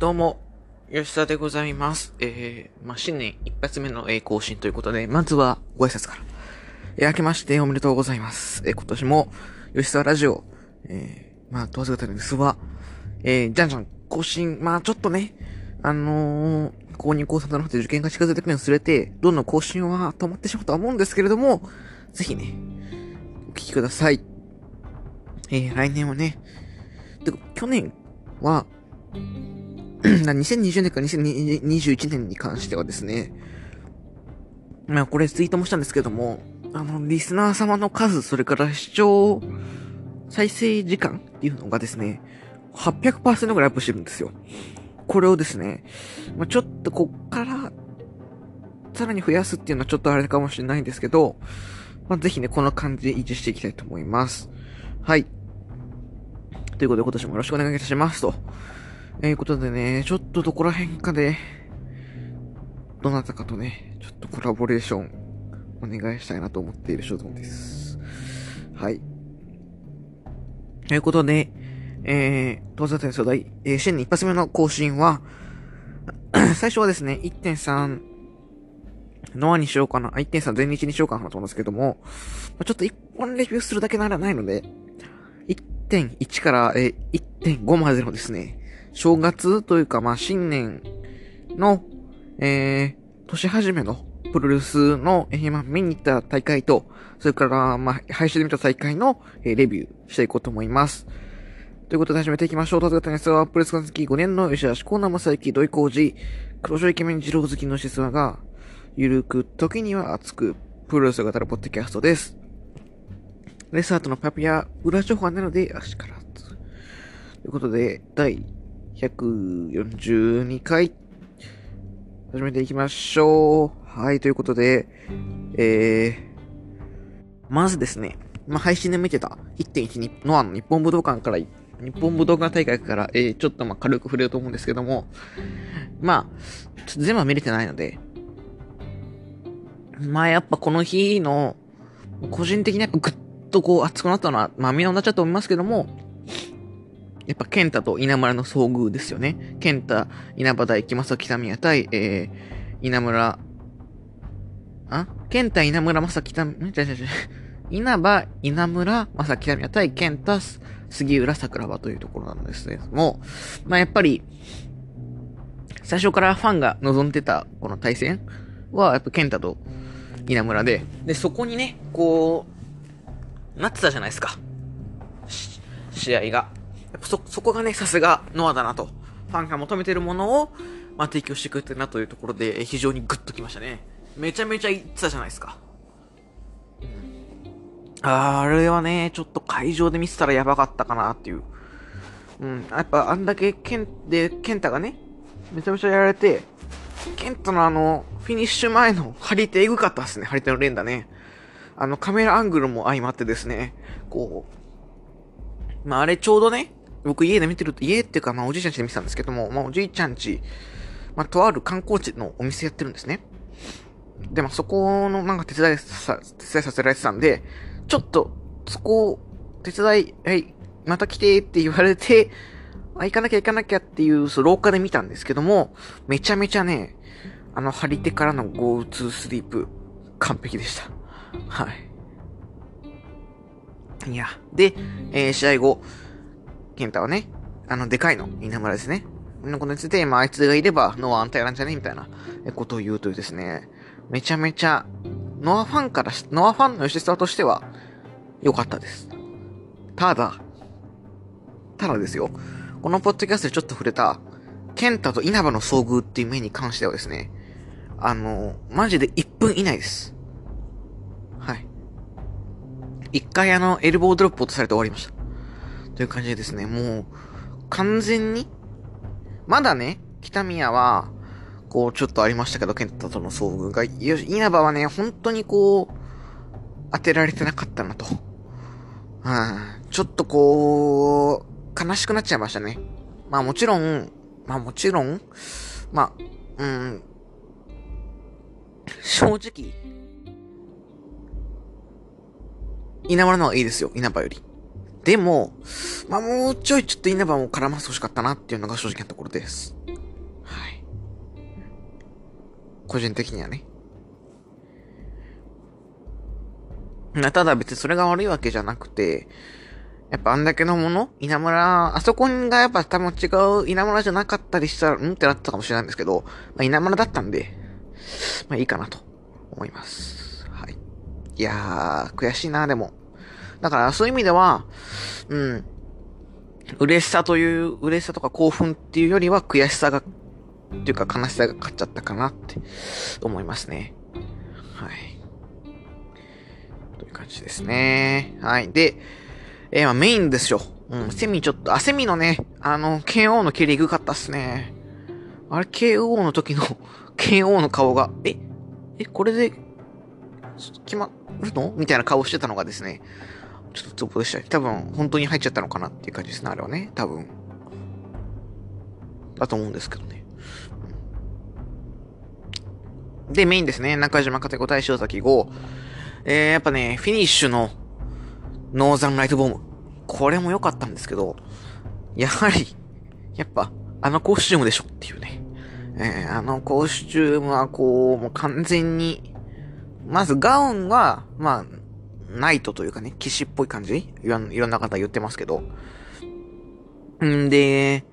どうも、吉田でございます。えー、まあ、新年一発目の、えー更新ということで、まずはご挨拶から。えー、明けましておめでとうございます。えー今年も、吉田ラジオ、えー、まあ、問わず方ですが、えー、じゃんじゃん、更新、まあ、ちょっとね、あのー、公認高3となって受験が近づいてくるにつれて、どんどん更新は止まってしまうとは思うんですけれども、ぜひね、お聞きください。えー、来年はね、てか、去年は、2020年から2021年に関してはですね、まあこれツイートもしたんですけども、あの、リスナー様の数、それから視聴、再生時間っていうのがですね、800%ぐらいアップしてるんですよ。これをですね、まあ、ちょっとこっから、さらに増やすっていうのはちょっとあれかもしれないんですけど、まあ、ぜひね、この感じで維持していきたいと思います。はい。ということで今年もよろしくお願いいたしますと。えー、ことでね、ちょっとどこら辺かで、どなたかとね、ちょっとコラボレーションお願いしたいなと思っている所存です。はい。ということで、えー、当座天世代、えー、新年一発目の更新は、最初はですね、1.3、ノアにしようかな、1.3全日にしようかなと思うんですけども、ちょっと一本レビューするだけならないので、1.1から、えー1.5までのですね、正月というか、まあ、新年の、えー、年始めのプロレスの、えー、まあ、見に行った大会と、それから、まあ、配信で見た大会の、えー、レビューしていこうと思います。ということで始めていきましょう。たずがたには、プレス好き5年の吉橋コーナー正幸土井浩二、黒潮イケメン二郎好きのシスワが、ゆるく、時には熱く、プロレスが語るポッドキャストです。レスアートのパピア、裏情報はなので、足からず。ということで、第142回、始めていきましょう。はい、ということで、えー、まずですね、まあ、配信で見てた1.1、ノアの日本武道館から、日本武道館大会から、えー、ちょっとまあ軽く触れようと思うんですけども、まあ、ちょっと全部は見れてないので、まあやっぱこの日の、個人的にやっぱぐっとこう熱くなったのは、まあみんな同じだと思いますけども、やっぱ、ケンタと稲村の遭遇ですよね。ケンタ、稲葉大木正北宮対、えー、稲村、あ？ケンタ、稲村正北、ん違う違う違う。稲葉、稲村正北宮対、ケンタ、杉浦桜庭というところなんですけども、まあやっぱり、最初からファンが望んでたこの対戦は、やっぱケンタと稲村で、で、そこにね、こう、なってたじゃないですか。試合が。やっぱそ、そこがね、さすがノアだなと。ファンが求めてるものを、まあ、提供してくれてるなというところで、非常にグッときましたね。めちゃめちゃ言ってたじゃないですか。あれはね、ちょっと会場で見せたらやばかったかなっていう。うん、やっぱあんだけケン、で、ケンタがね、めちゃめちゃやられて、ケンタのあの、フィニッシュ前の張り手エグかったですね、張り手の連打ね。あの、カメラアングルも相まってですね、こう、まあ、あれちょうどね、僕家で見てると、家っていうか、まあ、おじいちゃん家で見てたんですけども、まあ、おじいちゃん家、まあ、とある観光地のお店やってるんですね。で、まあ、そこのなんか手伝いさ、手伝いさせられてたんで、ちょっと、そこを、手伝い、はい、また来てって言われて、あ、行かなきゃ行かなきゃっていう、そう、廊下で見たんですけども、めちゃめちゃね、あの、張り手からの Go to スリープ、完璧でした。はい。いや、で、えー、試合後、ケンタはね、あの、でかいの、稲村ですね。のことについて、まあ、あいつがいれば、ノア安泰なんじゃね？みたいなことを言うというですね、めちゃめちゃ、ノアファンから、ノアファンの吉沢としては、良かったです。ただ、ただですよ、このポッドキャストでちょっと触れた、ケンタと稲葉の遭遇っていう面に関してはですね、あの、マジで1分以内です。はい。一回あの、エルボードロップ落とされて終わりました。という感じでですね、もう、完全に、まだね、北宮は、こう、ちょっとありましたけど、ケンタとの遭遇が、よし、稲葉はね、本当にこう、当てられてなかったなと。うん、ちょっとこう、悲しくなっちゃいましたね。まあもちろん、まあもちろん、まあ、うん、正直、稲葉の方がいいですよ、稲葉より。でも、まあ、もうちょいちょっと稲葉を絡ませてほしかったなっていうのが正直なところです。はい。個人的にはね。ただ別にそれが悪いわけじゃなくて、やっぱあんだけのもの稲村、あそこがやっぱ多分違う稲村じゃなかったりしたら、うんってなったかもしれないんですけど、まあ、稲村だったんで、まあいいかなと思います。はい。いやー、悔しいな、でも。だからそういう意味では、うん、嬉しさという、嬉しさとか興奮っていうよりは悔しさが、っていうか悲しさが勝っちゃったかなって思いますね。はい。という感じですね。はい。で、えー、まあ、メインですよ。うん、セミちょっと、あ、セミのね、あの、KO の蹴りぐかったっすね。あれ、KO の時の KO の顔が、え、え、これで、決まるの？みたいな顔してたのがですね、ちょっとツボでしたね。多分、本当に入っちゃったのかなっていう感じですね、あれはね。多分。だと思うんですけどね。で、メインですね。中島勝子大塩崎5。えー、やっぱね、フィニッシュのノーザンライトボム。これも良かったんですけど、やはり、やっぱ、あのコスチュームでしょっていうね。えー、あのコスチュームはこう、もう完全に、まずガウンは、まあ、ナイトというかね、騎士っぽい感じいろんな方言ってますけど。んで、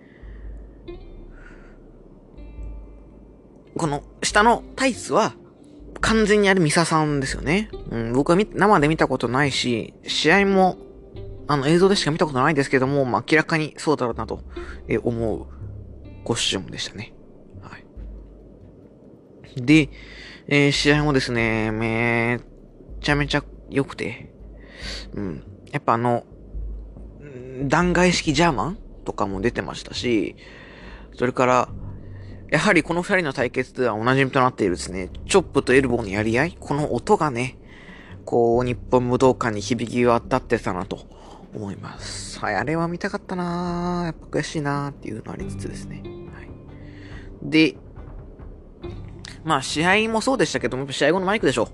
この下のタイツは、完全にあれミサさんですよね。うん、僕は生で見たことないし、試合も、あの映像でしか見たことないですけども、まあ、明らかにそうだろうなと、思うコスチュームでしたね。はい。で、えー、試合もですね、めちゃめちゃ良くて、うん。やっぱあの、弾劾式ジャーマンとかも出てましたし、それから、やはりこの二人の対決ではお馴染みとなっているですね、チョップとエルボーのやり合いこの音がね、こう、日本武道館に響き渡ってたなと思います。はい、あれは見たかったなやっぱ悔しいなーっていうのありつつですね。はい。で、まあ試合もそうでしたけども、やっぱ試合後のマイクでしょ。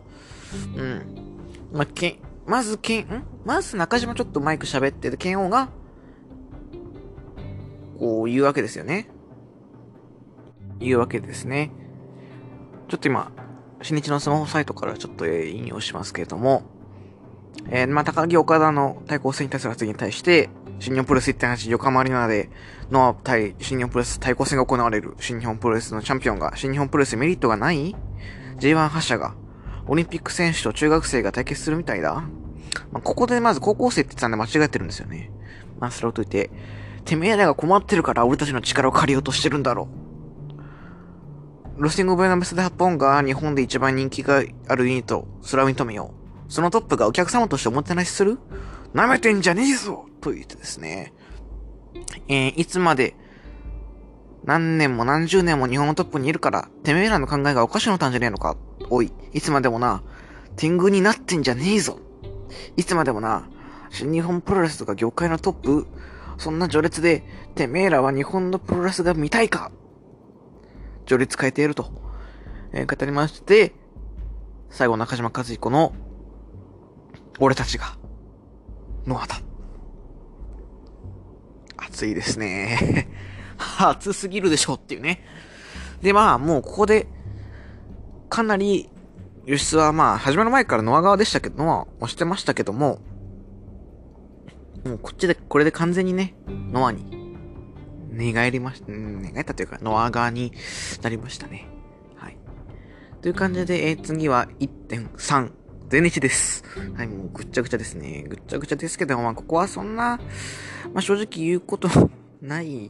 うん。まあ、けまずけん、ん？まず中島ちょっとマイク喋ってて、剣王が、こう言うわけですよね。いうわけですね。ちょっと今、新日のスマホサイトからちょっと引用しますけれども、えー、まあ、高木岡田の対抗戦に対する発言に対して、新日本プロレス1.8横浜アリーナでの対新日本プロレス対抗戦が行われる新日本プロレスのチャンピオンが新日本プロレスメリットがない ?J1 発射がオリンピック選手と中学生が対決するみたいだ。まあ、ここでまず高校生って言ってたんで間違えてるんですよね。まあ、それをといて、てめえらが困ってるから俺たちの力を借りようとしてるんだろう。ロスティング・オブ・ナメス・デ・ハッポンが日本で一番人気があるユニット、それは認めよう。そのトップがお客様としておもてなしする？舐めてんじゃねえぞと言ってですね。えー、いつまで、何年も何十年も日本のトップにいるから、てめえらの考えがおかしなったんじゃねえのか？おい、いつまでもな、天狗になってんじゃねえぞ。いつまでもな、新日本プロレスとか業界のトップ、そんな序列で、てめえらは日本のプロレスが見たいか？序列変えていると、えー、語りまして、最後中島和彦の、俺たちが、ノアだ。熱いですね。熱すぎるでしょっていうね。で、まあ、もうここで、かなり、輸出はまあ、始まる前からノア側でしたけど、ノア押してましたけども、もうこっちで、これで完全にね、ノアに寝返りました、寝返ったというか、ノア側になりましたね。はい。という感じで、えー、次は1.3。全日です。はい、もうぐっちゃぐちゃですね。ぐっちゃぐちゃですけど、まあ、ここはそんな、まあ、正直言うことない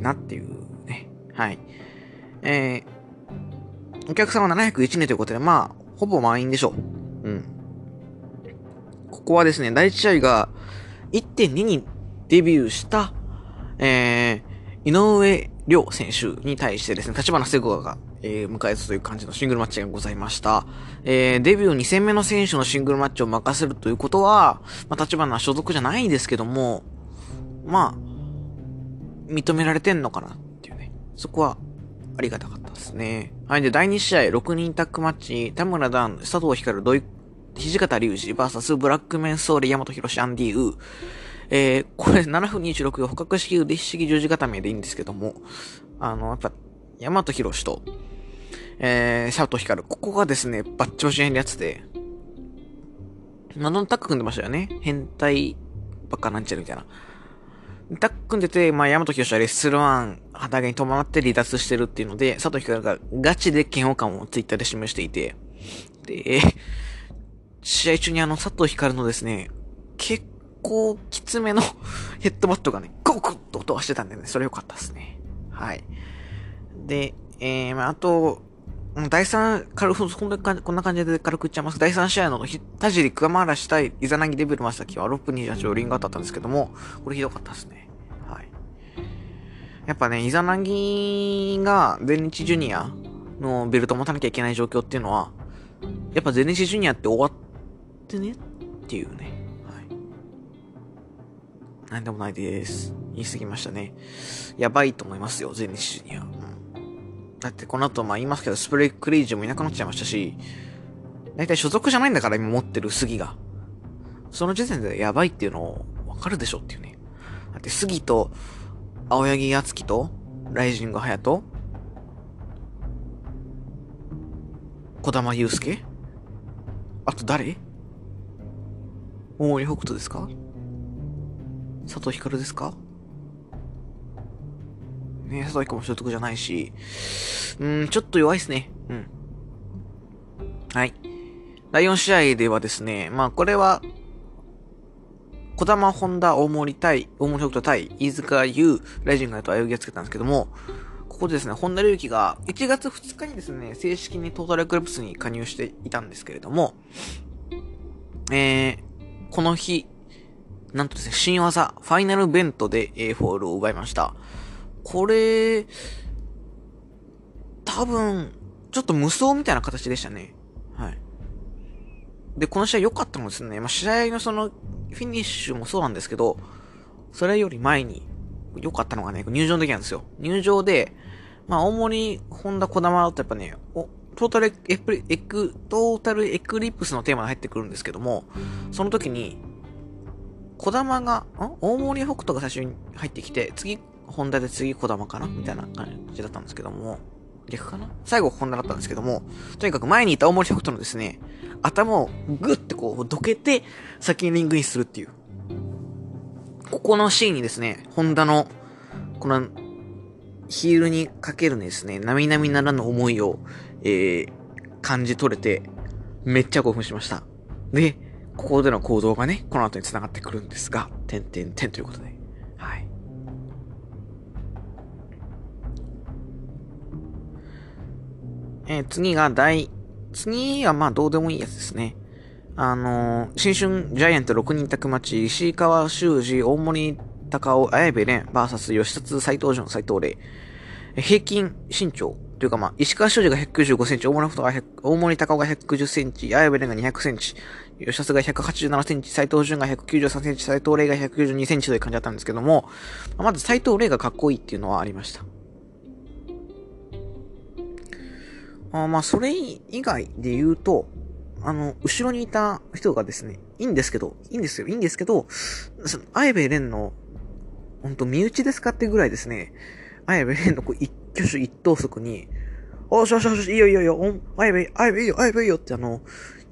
なっていうね。はい。えー、お客様701名ということで、まあ、ほぼ満員でしょう。うん。ここはですね、第1試合が1.2にデビューしたえー、井上亮選手に対してですね、立花聖子が、えー、迎え撃という感じのシングルマッチがございました。えー、デビュー2戦目の選手のシングルマッチを任せるということは、まあ、立花所属じゃないんですけども、まあ、認められてんのかなっていうね。そこは、ありがたかったですね。はい。で、第2試合、6人タッグマッチ、田村ダン、佐藤光、土井、土方隆二、バーサス、ブラックメンソーレ、山本博士、アンディ・ウー、えー、これ7分26秒捕獲式腕ひしぎ十字固めでいいんですけども、あの、やっぱ、大和博士と、えー、シャウト光。ここがですね、バッチバチやるやつで、まあ、のタッグ組んでましたよね。変態ばっかなんちゃるみたいな。タッグ組んでて、まあ、ヤマトヒロシはレッスルワン、旗に伴って離脱してるっていうので、佐藤光がガチで嫌悪感をツイッターで示していて、で、試合中にあの佐藤光のですね、結構きつめの ヘッドバットがね、ゴクッと音がしてたんでね、それ良かったですね。はい。で、えー、まあ、あと、第3、軽く、こんなこんな感じで軽く言っちゃいます。第3試合の田尻桑原したい、イザナギデビルマスタキは6分28秒リング当たったんですけども、これひどかったですね。はい。やっぱね、イザナギが全日ジュニアのベルト持たなきゃいけない状況っていうのは、やっぱ全日ジュニアって終わってねっていうね。はい。なんでもないです。言い過ぎましたね。やばいと思いますよ、全日ジュニア。だってこの後まあ言いますけど、スプレークレイジーもいなくなっちゃいましたし、だいたい所属じゃないんだから今持ってる杉が。その時点でやばいっていうのをわかるでしょっていうね。だって杉と、青柳敦樹と、ライジング隼人、小玉祐介あと誰？大森北斗ですか？佐藤光ですか？ね、佐藤彦も所属じゃないし、うん、ちょっと弱いですね。うん。はい。第4試合ではですね、まあこれは、小玉本田大森対、大森北斗対、飯塚優、ライジンガーと歩きがつけたんですけども、ここでですね、本田隆起が1月2日にですね、正式にトータルクリプスに加入していたんですけれども、えー、この日、なんとですね、新技、ファイナルベントで A フォールを奪いました。これ、多分、ちょっと無双みたいな形でしたね。はい。で、この試合良かったのですね。まあ、試合のその、フィニッシュもそうなんですけど、それより前に、良かったのがね、入場の時なんですよ。入場で、まあ、大森、本田、児玉だとやっぱね、お、トータルエク、エク、トータルエクリプスのテーマが入ってくるんですけども、その時に、児玉が、ん？大森北斗が最初に入ってきて、次、本田で次児玉かなみたいな感じだったんですけども、逆かな？最後ホンダだったんですけども、とにかく前にいた大森北斗のですね、頭をグッてこうどけて先にリングインするっていう。ここのシーンにですね、ホンダの、この、ヒールにかけるですね、並々ならぬ思いを、えー、感じ取れて、めっちゃ興奮しました。で、ここでの行動がね、この後に繋がってくるんですが、てんてんてんということで。えー、次が第、次はまあどうでもいいやつですね。あのー、新春ジャイアント6人宅待ち、石川修司、大森高尾、綾部蓮、バーサス吉達斎藤潤、斎藤麗。平均身長というかまあ、石川修司が195センチ、大森高尾が110センチ、綾部蓮が200センチ、吉達が187センチ、斎藤潤が193センチ、斎藤麗が192センチという感じだったんですけども、まず斎藤麗がかっこいいっていうのはありました。あまあ、それ以外で言うと、あの、後ろにいた人がですね、いいんですけど、いいんですよ、いいんですけど、その、アイベレンの、ほんと、身内ですかってぐらいですね、アイベレンのこう一挙手一投足に、おしょしょし、いいよいいよいいよ、アイベ、アイベいいよ、アイベいいよってあの、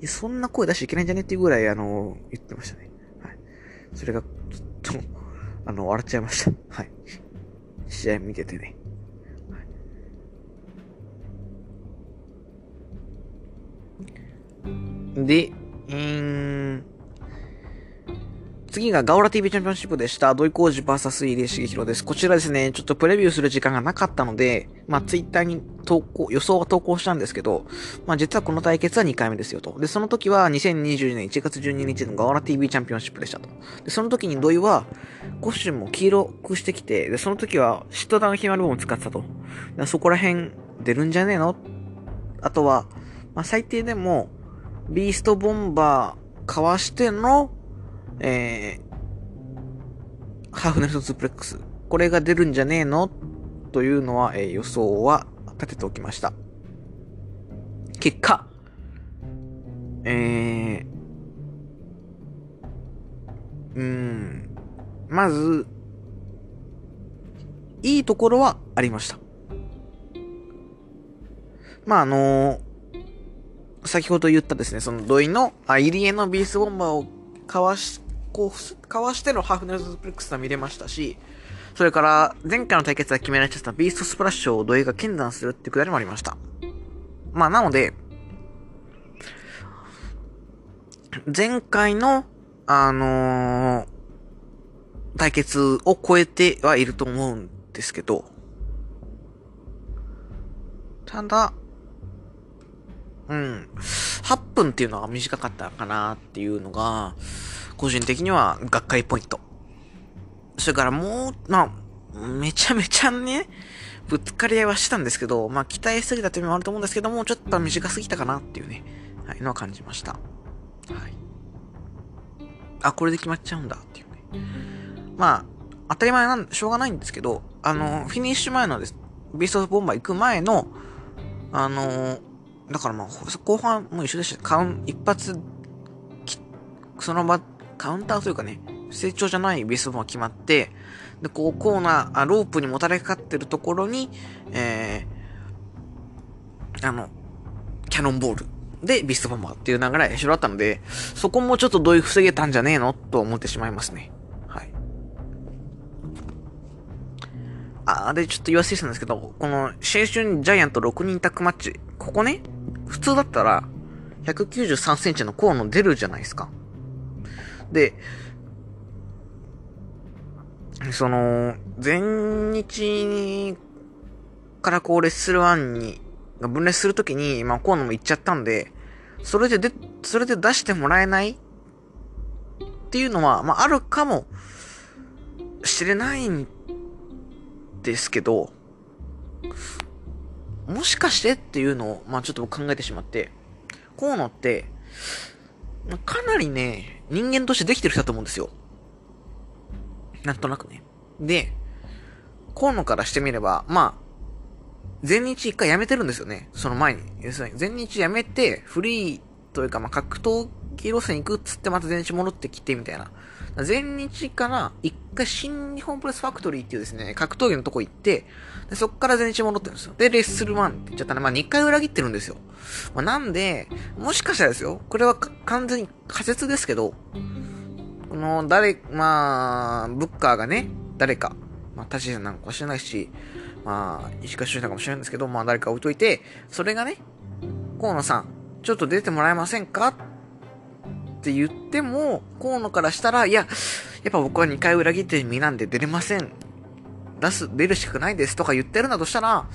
そんな声出しちゃいけないんじゃねっていうぐらいあの、言ってましたね。はい。それが、ちょっと、あの、笑っちゃいました。はい。試合見ててね。で、うーん、次がガオラ TV チャンピオンシップでした。土井浩二 VS 入江茂弘です。こちらですね、ちょっとプレビューする時間がなかったので、まあ、ツイッターに投稿、予想は投稿したんですけど、まあ、実はこの対決は2回目ですよと。で、その時は2020年1月12日のガオラ TV チャンピオンシップでしたと。で、その時に土井は、コスチュームを黄色くしてきて、で、その時は、シットダウンヒマルボンを使ってたと。そこら辺出るんじゃねえの？あとは、まあ、最低でも、ビーストボンバーかわしての、えー、ハーフネルトツープレックス。これが出るんじゃねえの？というのは、えー、予想は立てておきました。結果、えー、うん、まず、いいところはありました。まあ、あの先ほど言ったですね、その土井の、あ、入江のビースボンバーをかわし、こう、かわしてのハーフネルズプレックスは見れましたし、それから、前回の対決は決められちゃったビーストスプラッシュを土井が剣断するっていうくだりもありました。まあ、なので、前回の、あのー、対決を超えてはいると思うんですけど、ただ、うん、8分っていうのが短かったかなっていうのが、個人的には学会ポイント。それからもう、まあ、めちゃめちゃね、ぶつかり合いはしてたんですけど、まあ期待しすぎたというのもあると思うんですけども、ちょっと短すぎたかなっていうね、はい、のは感じました。はい。あ、これで決まっちゃうんだっていうね。まあ、当たり前なん、しょうがないんですけど、あの、フィニッシュ前のです、ビーストボンバー行く前の、あの、だからまあ、後半も一緒でした。カウン、一発、その場、カウンターというかね、成長じゃないビスボンバー決まって、で、こう、コーナー、あロープにもたれかかってるところに、えー、あの、キャノンボールでビストボンバーっていう流れ一緒だったので、そこもちょっとどういう防げたんじゃねえのと思ってしまいますね。はい。あ、で、ちょっと言わせてたんですけど、この、シェイシュンジャイアント6人タックマッチ、ここね、普通だったら、193センチのコーン出るじゃないですか。で、その、全日からこうレッスル1に、分裂するときに、まあ、コーンも行っちゃったんで、それでで、それで出してもらえない？っていうのは、まあ、あるかもしれないんですけど、もしかしてっていうのを、まあ、ちょっと僕考えてしまって、河野って、かなりね、人間としてできてる人だと思うんですよ。なんとなくね。で、河野からしてみれば、まあ、全日一回辞めてるんですよね。その前に。要するに、全日辞めて、フリーというか、まあ、格闘技路線行くっつってまた全日戻ってきてみたいな。全日から一回新日本プレスファクトリーっていうですね、格闘技のとこ行って、でそっから全日戻ってるんですよ。で、レッスル1って言っちゃったら、まあ、2回裏切ってるんですよ。まあ、なんで、もしかしたらですよ、これは完全に仮説ですけど、この、誰、まあ、ブッカーがね、誰か、まあ、立ちなのかもしれないし、まあ、石川修司かもしれないんですけど、まあ、誰か置いといて、それがね、河野さん、ちょっと出てもらえませんか？って言っても、河野からしたら、いや、やっぱ僕は2回裏切って身なんで出れません。出す、出るしかないですとか言ってるんだとしたら、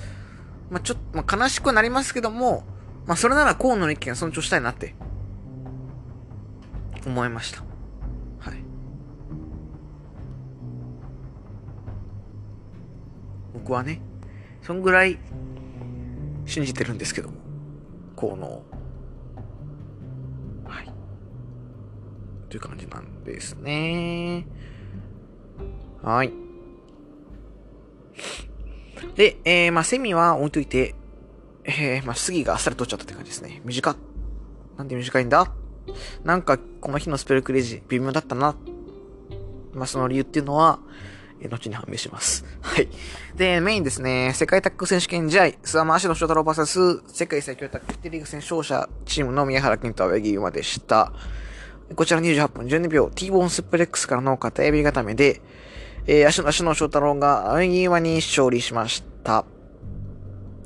まあ、ちょっと、まあ、悲しくなりますけども、まあ、それなら河野の意見尊重したいなって、思いました。はい。僕はね、そんぐらい、信じてるんですけども、河野をという感じなんですね。はい。で、えー、まあ、セミは置いといて、えー、まあ、杉があっさり取っちゃったって感じですね。短っ。なんで短いんだ？なんか、この日のスペルクレイジ、微妙だったな。まあ、その理由っていうのは、えー、後に判明します。はい。で、メインですね、世界タック選手権試合、諏訪間足の翔太郎 VS 世界最強タックテリーグ戦勝者チームの宮原健と青柳馬でした。こちら28分12秒、T ボーンスプレックスからの片指固めで、えー、足の足の翔太郎が青柳馬に勝利しました。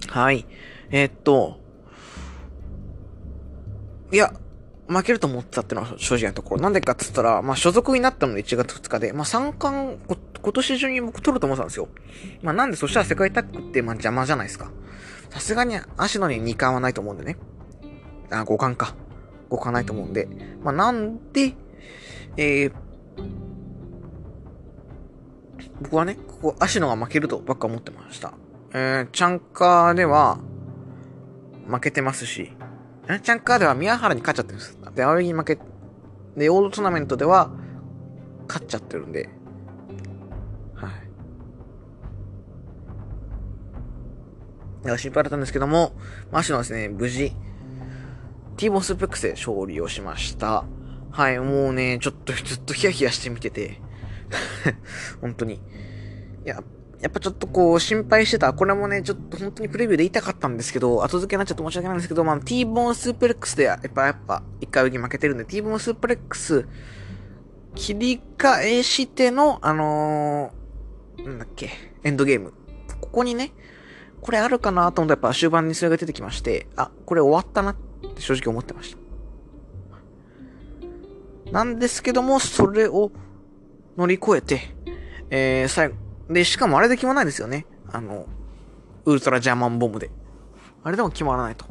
はい。えー、っと、いや、負けると思ってたってのは正直なところ。なんでかって言ったら、まあ所属になったので1月2日で、まあ三冠、今年中に僕取ると思ってたんですよ。まあなんでそしたら世界タッグってまあ邪魔じゃないですか。さすがに足野に2冠はないと思うんでね。あ、5冠か。5冠ないと思うんで。まあなんで、えー、僕はね、ここ足野が負けるとばっか思ってました。えー、チャンカーでは、負けてますし、えチャンカーでは宮原に勝っちゃってるんです。で、青柳に負け、で、オールトーナメントでは、勝っちゃってるんで、はい。だから心配だったんですけども、マシノはですね、無事、ティボスプレックスで勝利をしました。はい、もうね、ちょっとずっとヒヤヒヤして見てて、本当に。いや、やっぱちょっとこう心配してた。これもね、ちょっと本当にプレビューで言いたかったんですけど、後付けになっちゃって申し訳ないんですけど、まあ、T ボーンスープレックスで、やっぱやっぱ、一回泳ぎ負けてるんで、T ボーンスープレックス、切り替えしての、あのー、なんだっけ、エンドゲーム。ここにね、これあるかなと思ったらやっぱ終盤にそれが出てきまして、あ、これ終わったなって正直思ってました。なんですけども、それを乗り越えて、えー、最後、で、しかもあれで決まらないですよね。あの、ウルトラジャーマンボムで。あれでも決まらないと。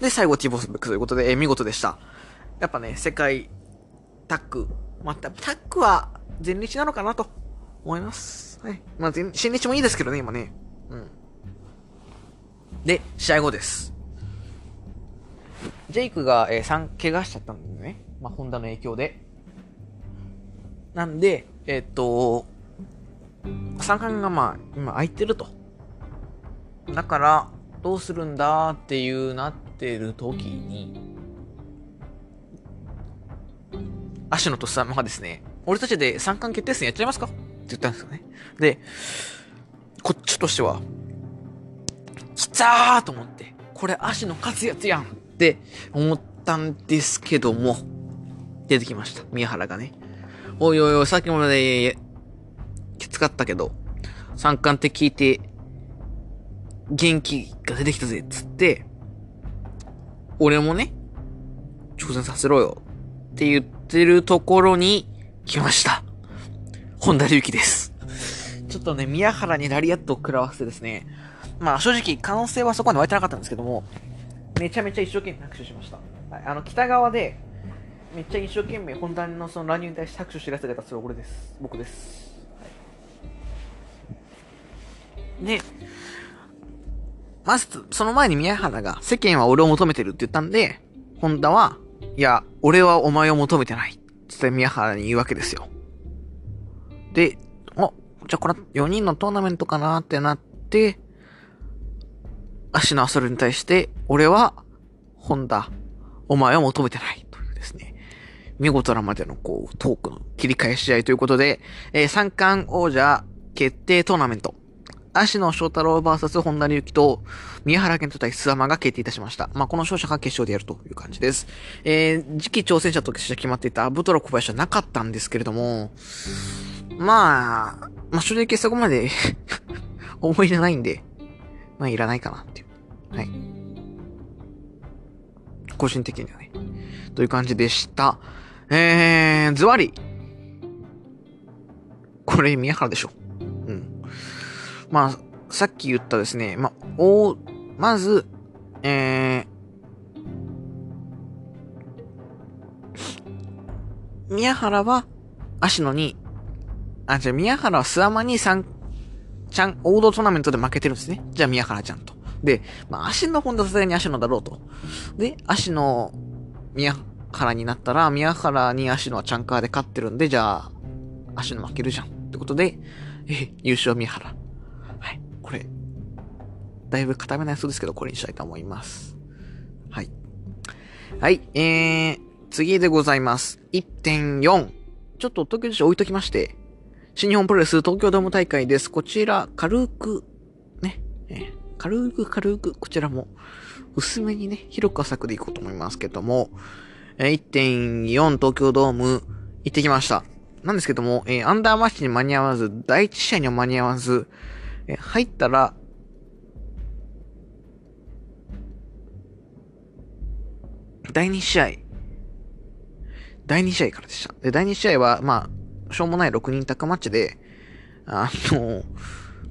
で、最後、ティボスベックということで、えー、見事でした。やっぱね、世界タッグ、また、タッグは前日なのかなと思います。はい。まあ、新日もいいですけどね、今ね。うん。で、試合後です。ジェイクが、えー、3、怪我しちゃったんでね。まあ、ホンダの影響で。なんで、えー、っと、三冠がまあ、今空いてると。だから、どうするんだっていうなってる時に、芦野とさんがですね、俺たちで三冠決定戦やっちゃいますか？って言ったんですよね。で、こっちとしては、きたーと思って、これ芦野勝つやつやんって思ったんですけども、出てきました。宮原がね。おいおいおい、さっきまできつかったけど、三冠って聞いて、元気が出てきたぜ、つって、俺もね、挑戦させろよ、って言ってるところに来ました。本田隆起です。ちょっとね、宮原にラリアットを食らわせてですね、まあ正直可能性はそこまで湧いてなかったんですけども、めちゃめちゃ一生懸命拍手しました。はい、あの、北側で、めっちゃ一生懸命本田のその乱入に対して拍手してるやつがいたそれ俺です。僕です。で、まず、その前に宮原が世間は俺を求めてるって言ったんで、本田は、いや、俺はお前を求めてない。って宮原に言うわけですよ。で、お、じゃあこれ4人のトーナメントかなってなって、足のそれに対して、俺は、本田、お前を求めてないというですね。見事なまでのこう、トークの切り替え試合ということで、えー、三冠王者決定トーナメント。足野翔太郎 VS 本田隆起と、宮原健人対諏訪間が決定いたしました。まあ、この勝者が決勝でやるという感じです。えー、次期挑戦者として決まっていたアブトロ小林はなかったんですけれども、まあ、まあ、正直そこまで 思い出ないんで、まあ、いらないかなっていう。はい。個人的にはね。という感じでした。えー、ズワリ。これ、宮原でしょ。まあ、さっき言ったですね、まあ、お、まず、えー、宮原は、芦野に、あ、じゃあ宮原は諏訪間に3、ちゃん、王道トーナメントで負けてるんですね。じゃあ宮原ちゃんと。で、まあ、足の本田さすがに足野だろうと。で、足野、宮原になったら、宮原に足野はチャンカーで勝ってるんで、じゃあ、足野負けるじゃん。ってことで、え、優勝宮原。はいこれ、だいぶ固めないそうですけど、これにしたいと思います。はい。はい、えー、次でございます。1.4。ちょっと東京女子置いときまして、新日本プロレス東京ドーム大会です。こちら、軽く、ね、軽く軽く、こちらも、薄めにね、広く浅くでいこうと思いますけども、え、1.4東京ドーム行ってきました。なんですけども、えー、アンダーマッチに間に合わず、第一試合には間に合わず、え入ったら、第2試合、第2試合からでした。で、第2試合は、まあ、しょうもない6人タッグマッチで、あの、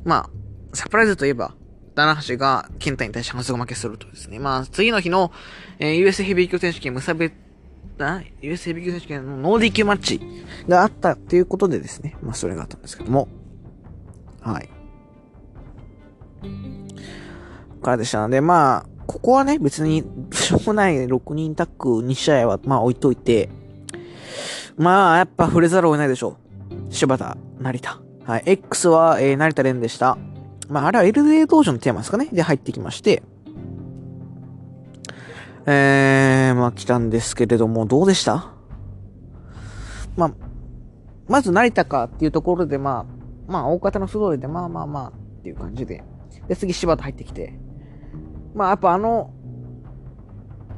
まあ、サプライズといえば、棚橋が健太に対して反則負けするとですね。まあ、次の日の、えー、US ヘビー級選手権無差別、な、US ヘビー級選手権のノーディー級マッチがあったっていうことでですね。まあ、それがあったんですけども。はい。からでしたので、まあ、ここはね、別に、しょうもない6人タッグ2試合は、まあ置いといて、まあ、やっぱ触れざるを得ないでしょう。柴田、成田。はい。X は、えー、成田蓮でした。まあ、あれは LA 道場のテーマですかね。で、入ってきまして。えー、まあ、来たんですけれども、どうでした？まあ、まず成田かっていうところで、まあ、まあ、大方の素通りで、まあまあまあっていう感じで。で、次、柴田入ってきて。まあ、やっぱあの、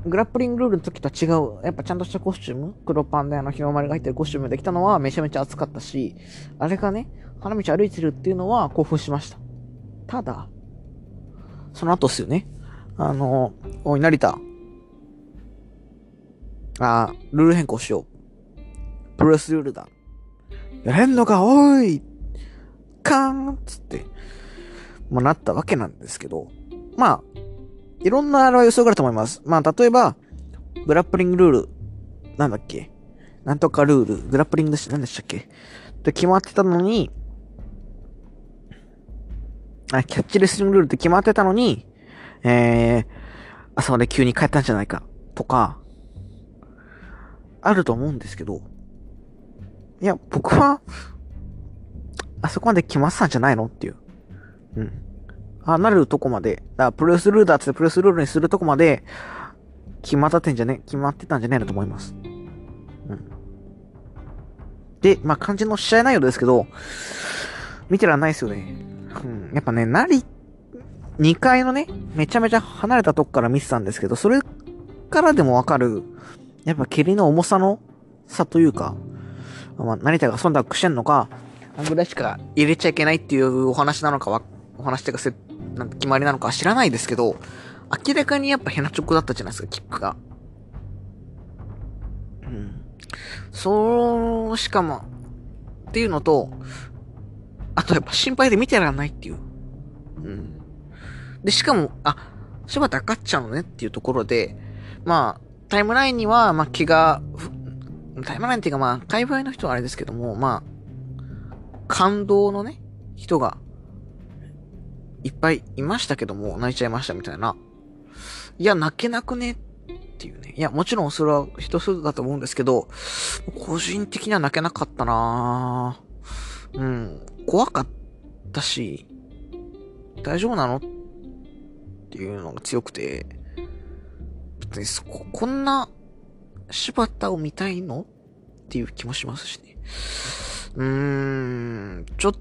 グラップリングルールの時とは違う、やっぱちゃんとしたコスチューム、黒パンであの日の丸が入ってるコスチュームできたのはめちゃめちゃ熱かったし、あれがね、花道歩いてるっていうのは興奮しました。ただ、その後っすよね。あの、おい、成田。あルール変更しよう。プロレスルールだ。やれんのか、おいカーンつって、まあ、なったわけなんですけど、まあ、いろんなあれは予想があると思います。まあ、例えば、グラップリングルール、なんだっけ？なんとかルール、グラップリングでし、何でしたっけ？って決まってたのに、あ、キャッチレスリングルールって決まってたのに、えー、朝まで急に帰ったんじゃないか、とか、あると思うんですけど、いや、僕は、あそこまで決まってたんじゃないの？っていう。うん。あ、なるとこまで、だプレスルールだってプレスルールにするとこまで、決まってんじゃね、決まってたんじゃないのと思います。うん。で、まあ、肝心の試合内容ですけど、見てらんないですよね。うん。やっぱね、なり、2階のね、めちゃめちゃ離れたとこから見てたんですけど、それからでもわかる、やっぱ蹴りの重さの差というか、まあ、成田が忖度してんのか、あんぐらいしか入れちゃいけないっていうお話なのかは、お話っていうかせ、なん決まりなのか知らないですけど、明らかにやっぱヘナチョコだったじゃないですか、キックが。うん。そう、しかも、っていうのと、あとやっぱ心配で見てらんないっていう。うん。で、しかも、あ、柴田勝っちゃうのねっていうところで、まあ、タイムラインには、まあ、気が、タイムラインっていうかまあ、界隈の人はあれですけども、まあ、感動のね、人がいっぱいいましたけども、泣いちゃいましたみたいな。いや、泣けなくねっていうね。いや、もちろんそれは人それぞれだと思うんですけど、個人的には泣けなかったなうん。怖かったし、大丈夫なのっていうのが強くて、別にそこ、こんな柴田を見たいのっていう気もしますしね。うーん、ちょっ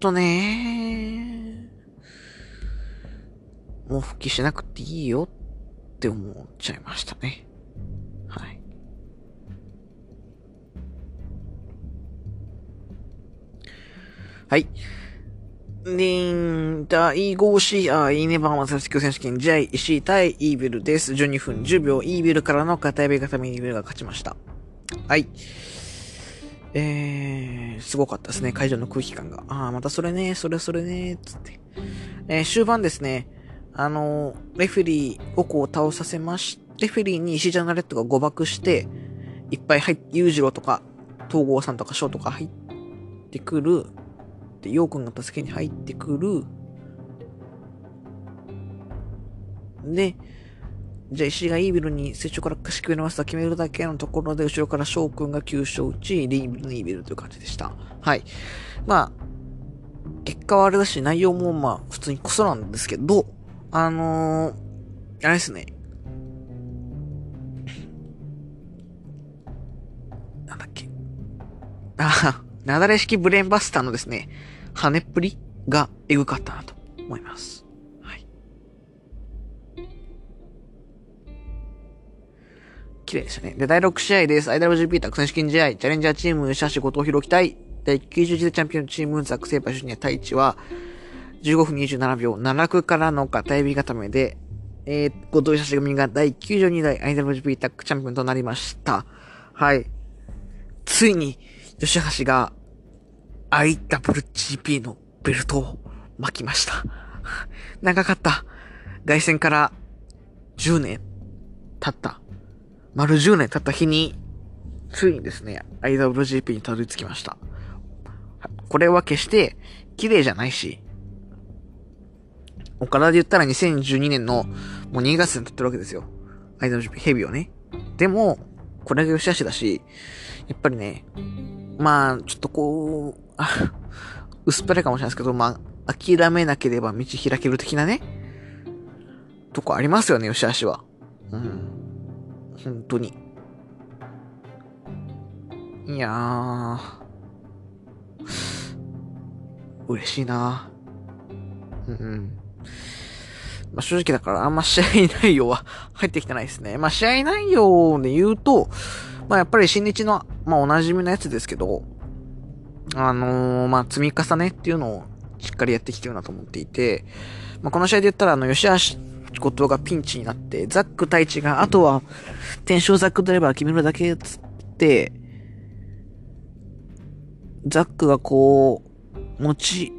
とねもう復帰しなくていいよって思っちゃいましたね。はい。はい。で、第5試合、ネバーマサスキ選手権、ジャイ、石井対イービルです。12分10秒、イービルからの片指固めイービルが勝ちました。はい。えー、すごかったですね、会場の空気感が。ああ、またそれね、それそれね、つって。えー、終盤ですね、あの、レフェリー5個を倒させまし、レフェリーに石ジャナレットが誤爆して、いっぱい入って、裕次郎とか、東郷さんとか翔とか入ってくる。で、陽君が助けに入ってくる。で、じゃあ石がイービルに接触から貸しくれますと決めるだけのところで、後ろから翔くんが急所打ち、リービルのイービルという感じでした。はい。まあ、結果はあれだし、内容もまあ、普通にクソなんですけど、あのー、あれですね。なんだっけ。あ、なだれ式ブレーンバスターのですね、跳ねっぷりがエグかったなと思います。はい。綺麗でしたね。で、第6試合です。IWGP タク選手権試合、チャレンジャーチーム、シャシ後藤弘樹対、第90次チャンピオンチーム、ザックセーパー主任対一は、15分27秒、7区からの片指固めで、えー、後藤久し組が第92代 IWGP タックチャンピオンとなりました。はい。ついに、吉橋が IWGP のベルトを巻きました。長かった。外戦から10年経った。丸10年経った日に、ついにですね、IWGP にたどり着きました。これは決して綺麗じゃないし、岡田で言ったら2012年のもう2月に撮ってるわけですよ。アイドルヘビーをね。でも、これが吉橋だし、やっぱりね、まあ、ちょっとこう、あ、薄っぺらいかもしれないですけど、まあ、諦めなければ道開ける的なね、とこありますよね、吉橋は。うん。本当に。いやー。嬉しいなうんうん。まあ、正直だからあんま試合内容は 入ってきてないですね。まあ、試合内容で言うと、まあ、やっぱり新日の、まあ、お馴染みのやつですけど、あのー、まあ、積み重ねっていうのをしっかりやってきてるなと思っていて、まあ、この試合で言ったら、あの、吉橋後藤がピンチになって、ザック太一が、あとは、天正ザックドライバー決めるだけつって、ザックがこう、持ち、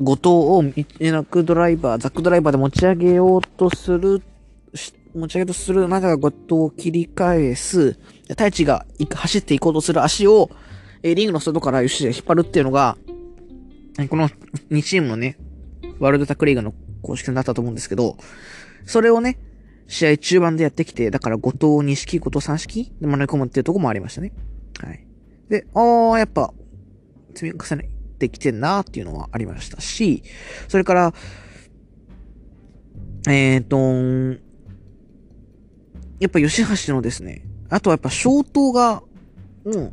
後藤をザックドライバー、ザックドライバーで持ち上げようとする、持ち上げようとする中が後藤を切り返す、太一が走っていこうとする足を、えリングの外から吉田が引っ張るっていうのが、この2チームのね、ワールドタックリーグの公式戦だったと思うんですけど、それをね、試合中盤でやってきて、だから後藤、錦、後藤三式で招き込むっていうところもありましたね。はい。で、あー、やっぱ、積み重ねてきてんなっていうのはありましたし、それから、えーとやっぱ吉橋のですね、あとはやっぱ消灯が、もう、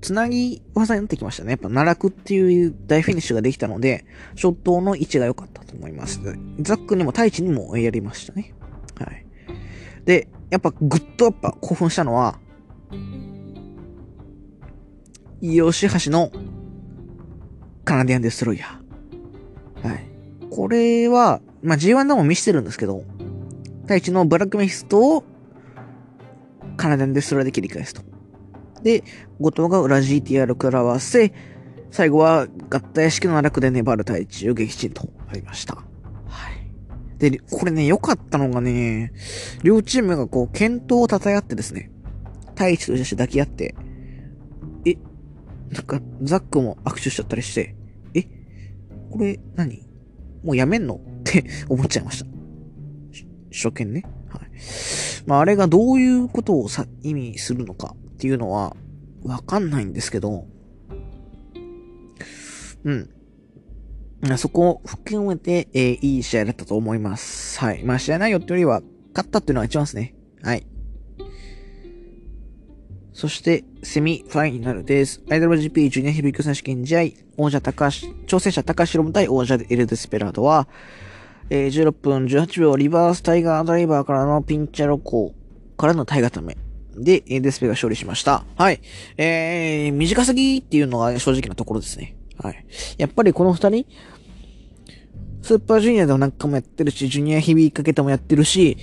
つなぎ技になってきましたね。やっぱ奈落っていう大フィニッシュができたので、消灯の位置が良かったと思います。ザックにも太一にもやりましたね。はい。で、やっぱぐっとやっぱ興奮したのは、吉橋のカナディアンデストロイヤー。はい。これは、まあ、G1 でも見せてるんですけど、太一のブラックメヒストをカナディアンデストロイヤーで切り返すと。で、後藤が裏 GTR 食らわせ、最後は合体式の楽で粘る太一を撃沈とありました。はい。で、これね、良かったのがね、両チームがこう、健闘を称え合ってですね、太一として抱き合って、え、なんか、ザックも握手しちゃったりして、え、これ何？もうやめんの？って 思っちゃいました。初見ね。はい。まあ、あれがどういうことをさ、意味するのかっていうのは、わかんないんですけど、うん。そこを含めて、えー、いい試合だったと思います。はい。まあ、試合内容ってよりは、勝ったっていうのが一番ですね。はい。そして、セミファイナルです。IWGP ジュニアヘビー級選手権試合、王者高橋、挑戦者高橋ロム対王者エルデスペラードは、えー、16分18秒リバースタイガードライバーからのピンチャロコからのタイガタメ。で、デスペが勝利しました。はい。えー、短すぎっていうのが正直なところですね。はい。やっぱりこの二人、スーパージュニアでもなんかもやってるし、ジュニア響きかけてもやってるし、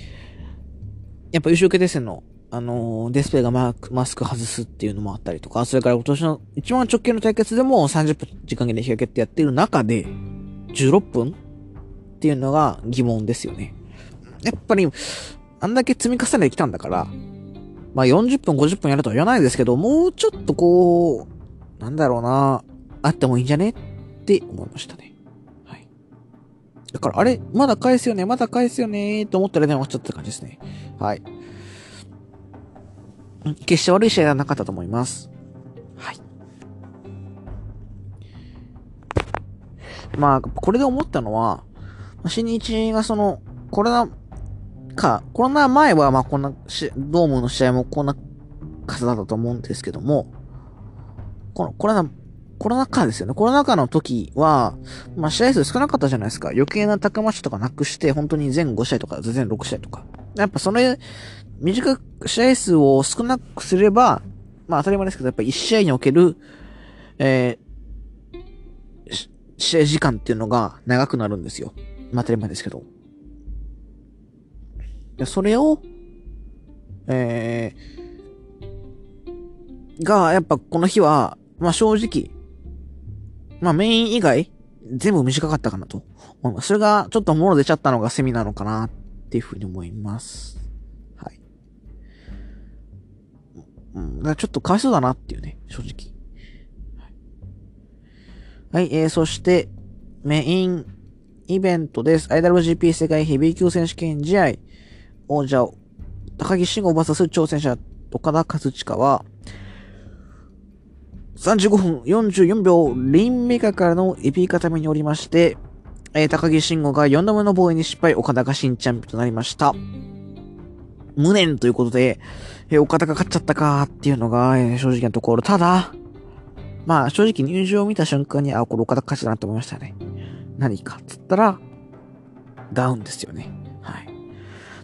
やっぱ優勝決定戦の、あの、デスペがマークマスク外すっていうのもあったりとか、それから今年の一番直近の対決でも30分時間切れ日がけってやってる中で、16分っていうのが疑問ですよね。やっぱり、あんだけ積み重ねてきたんだから、まあ40分50分やるとは言わないですけど、もうちょっとこう、なんだろうな、あってもいいんじゃねって思いましたね。はい。だから、あれ、まだ返すよね、まだ返すよね、と思ったらね、終わっちゃった感じですね。はい。決して悪い試合ではなかったと思います。はい。まあ、これで思ったのは、新日がその、コロナか、コロナ前はまあこんな、ドームの試合もこんな数だったと思うんですけども、このコロナ、コロナ禍ですよね。コロナ禍の時は、まあ試合数少なかったじゃないですか。余計な高松とかなくして、本当に全5試合とか、全6試合とか。やっぱそれ、短く、試合数を少なくすれば、まあ当たり前ですけど、やっぱ1試合における、えー、試合時間っていうのが長くなるんですよ。まあ当たり前ですけど。で、それを、えー、が、やっぱこの日は、まあ正直、まあメイン以外、全部短かったかなと思います。それがちょっともろ出ちゃったのがセミなのかなっていうふうに思います。はい。うん、だからちょっとかわいそうだなっていうね、正直。はい、えー、そして、メインイベントです。IWGP 世界ヘビー級選手権試合。王者を、高木慎吾 VS 挑戦者、岡田和親は、35分44秒、リンメガからのエピ固めにおりまして、えー、高木慎吾が4度目の防衛に失敗、岡田が新チャンピオンとなりました。無念ということで、えー、岡田が勝っちゃったかっていうのが、えー、正直なところ。ただ、まあ正直入場を見た瞬間に、あ、これ岡田勝ちだなと思いましたね。何かっつったら、ガウンですよね。はい。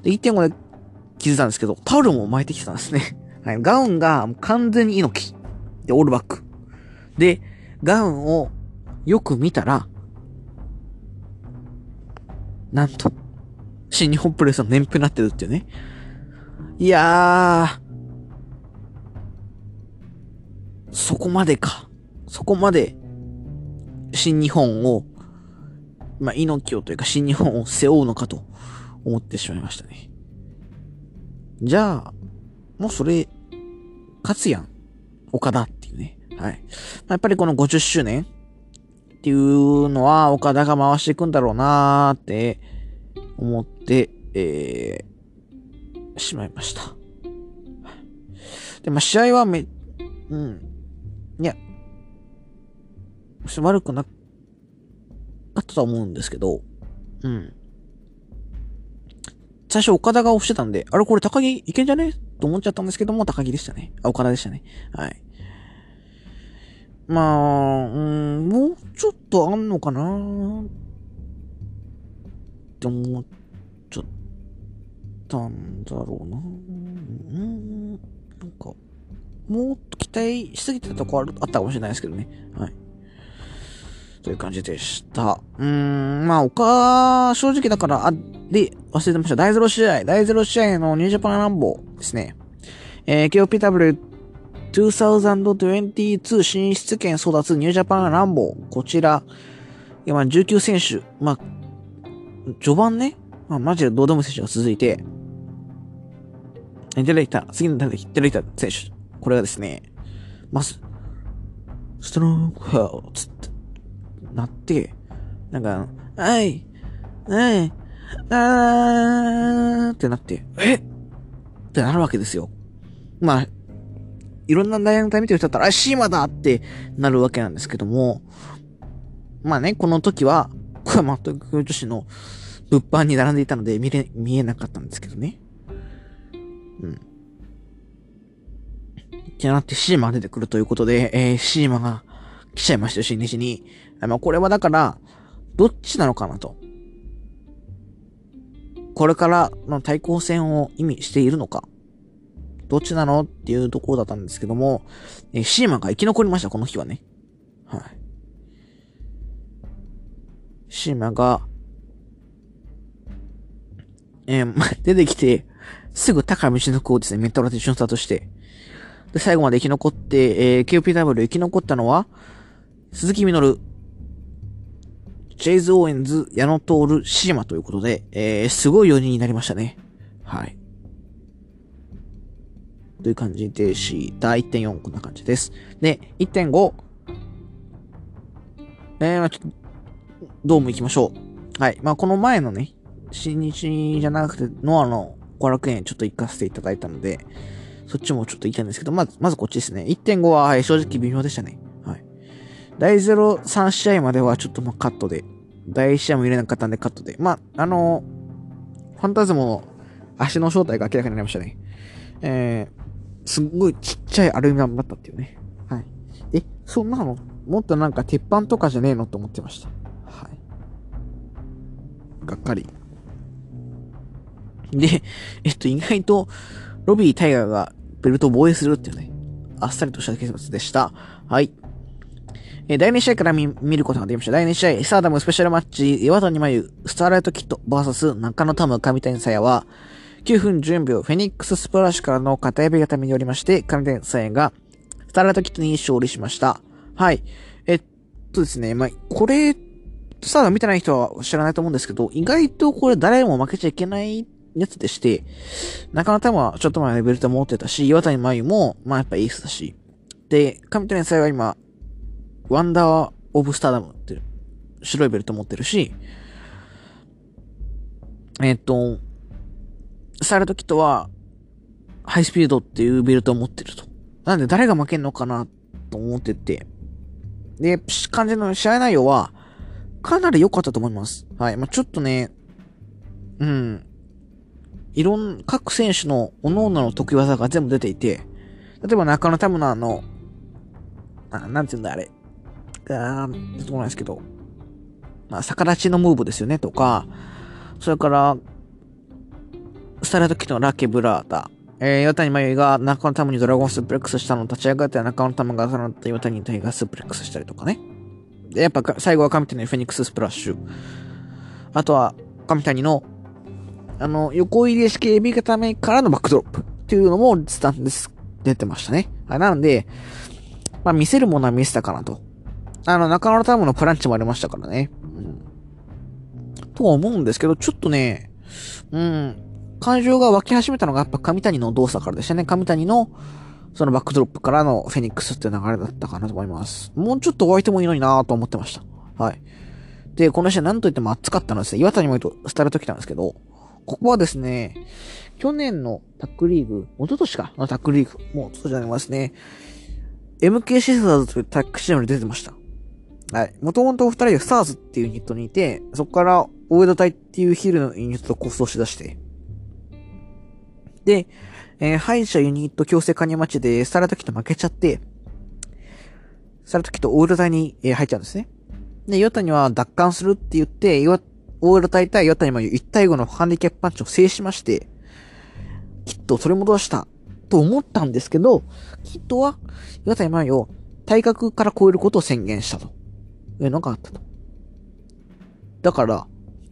で、1.5で気づいたんですけど、タオルも巻いてきてたんですね。はい。ガウンが完全に猪木。で、オールバック。で、ガウンをよく見たら、なんと、新日本プレスの年譜になってるっていうね。いやー、そこまでか。そこまで、新日本を、まあ、猪木をというか新日本を背負うのかと思ってしまいましたね。じゃあ、もうそれ、勝つやん。岡田っていうね。はい。やっぱりこの50周年っていうのは岡田が回していくんだろうなーって思って、えー、しまいました。で、まあ、試合はめ、うん。いや、悪くなかったと思うんですけど、うん。最初岡田が押してたんで、あれこれ高木いけんじゃね？と思っちゃったんですけども、高木でしたね。あ、岡田でしたね。はい。まあ、うん、もうちょっとあんのかなって思っちゃったんだろうな。うん、なんか、もっと期待しすぎてたとこあるあったかもしれないですけどね。はい。という感じでした。うーん、まあ、他、正直だから、あ、で、忘れてました。第0試合、第0試合のニュージャパンランボーですね。えー、KOPW 2022進出権争奪ニュージャパンランボー。こちら、いやまあ19選手、まあ、序盤ね、まあ、マジでどうでも選手が続いて、出てきた、次の出てきた選手。これがですね、まず、ストロングヘルツってなって、なんか、はい、はい、あーってなって、えってなるわけですよ。まあ、いろんな大学隊見てる人だったら、あ、シーマだってなるわけなんですけども、まあね、この時は、これは全く女子の物販に並んでいたので見れ、見えなかったんですけどね。うん。ってなってシーマが出てくるということで、えー、シーマが来ちゃいましたよ、新日に。まあ、これはだから、どっちなのかなと。これからの対抗戦を意味しているのか。どっちなのっていうところだったんですけども、えー、シーマが生き残りました、この日はね。はい。シーマが、えー、出てきて、すぐ高道の子をですね、メンタルティションスタートして、で、最後まで生き残って、えー、KOPW 生き残ったのは、鈴木みのる、ジェイズ・オーエンズ、矢野徹、シーマということで、えー、すごい4人になりましたね。はい。という感じでした。1.4こんな感じです。で、1.5。えー、まあちょっと、ドーム行きましょう。はい。まあこの前のね、新日じゃなくて、ノアの後楽園ちょっと行かせていただいたので、そっちもちょっと言いたいんですけど、まず、まずこっちですね。1.5は、はい、正直微妙でしたね。はい。第03試合まではちょっとまカットで、第1試合も入れなかったんでカットで、まあ、あのファンタズモの足の正体が明らかになりましたね。えー、すっごいちっちゃいアルミニだったっていうね。はい。え、そんなの？もっとなんか鉄板とかじゃねえの？と思ってました。はい。がっかり。で、えっと、意外と、ロビー・タイガーがベルトを防衛するっていうね、あっさりとした結末でした。はい。え第2試合から見見ることができました。第2試合、スターダムスペシャルマッチ、岩谷真由、スターライトキット、バーサス、中野タム、上谷さやは、9分14秒、フェニックススプラッシュからの片指固めによりまして、上谷さやが、スターライトキットに勝利しました。はい。えっとですね、まあ、これ、スターダム見てない人は知らないと思うんですけど、意外とこれ誰も負けちゃいけないやつでして、中野玉はちょっと前レベルト持ってたし、岩谷真由も、まあやっぱエースだし。で、上谷さやは今、ワンダーオブスターダムっていう白いベルト持ってるし、えっと、サイラトキットは、ハイスピードっていうベルトを持ってると。なんで誰が負けんのかなと思ってて。で、感じの試合内容は、かなり良かったと思います。はい。まあ、ちょっとね、うん。いろん、各選手の各々の得意技が全部出ていて、例えば中野タムナーの、あなんて言うんだ、あれ。あー、そうなんですけど、まあ、逆立ちのムーブですよね、とか、それから、スタイル時のラッキーブラータ、えー、岩谷真由が中野玉にドラゴンスープレックスしたのを立ち上がって中野玉がその後岩谷大がスープレックスしたりとかね。で、やっぱ最後は神谷のフェニックススプラッシュ。あとは神谷のあの、横入れ式エビ固めからのバックドロップっていうのもスタンです。出てましたね。はい、なので、まあ見せるものは見せたかなと。あの、中野タイムのプランチもありましたからね。うん。とは思うんですけど、ちょっとね、うん、感情が湧き始めたのがやっぱ上谷の動作からでしたね。上谷の、そのバックドロップからのフェニックスって流れだったかなと思います。もうちょっと湧いてもいいのになぁと思ってました。はい。で、この試合何と言っても熱かったのですね。岩谷も言うとスタイルときたんですけど、ここはですね、去年のタックリーグ、一昨年かのタックリーグ、もうそうじゃありますね。MK シスターズというタックチームに出てました。はい。もともとお二人はスターズっていうユニットにいて、そこから大江戸隊っていうヒルのユニットと構想しだして、で、えー、敗者ユニット強制加入マッチで、スタラトキと負けちゃって、スタラトキとオール隊に、えー、入っちゃうんですね。で、ヨタには奪還するって言って、オール隊対ヨタにも1対5のハンディキャップパンチを制しまして、キットを取り戻したと思ったんですけど、キットはヨタに前を体格から超えることを宣言したというのがあったと。だから、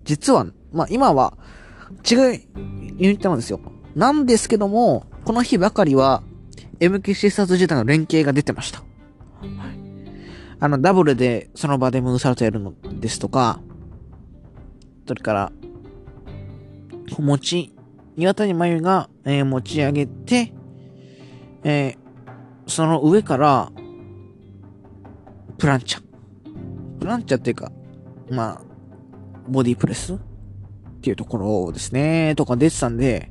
実は、まあ、今は違うユニットなんですよ。なんですけども、この日ばかりは、MK シスターズ自体の連携が出てました。はい。あの、ダブルでその場でムーンサルトやるのですとか、それから、持ち、岩谷真由が、えー、持ち上げて、えー、その上から、プランチャ。プランチャっていうか、まあ、ボディプレス？っていうところですね、とか出てたんで、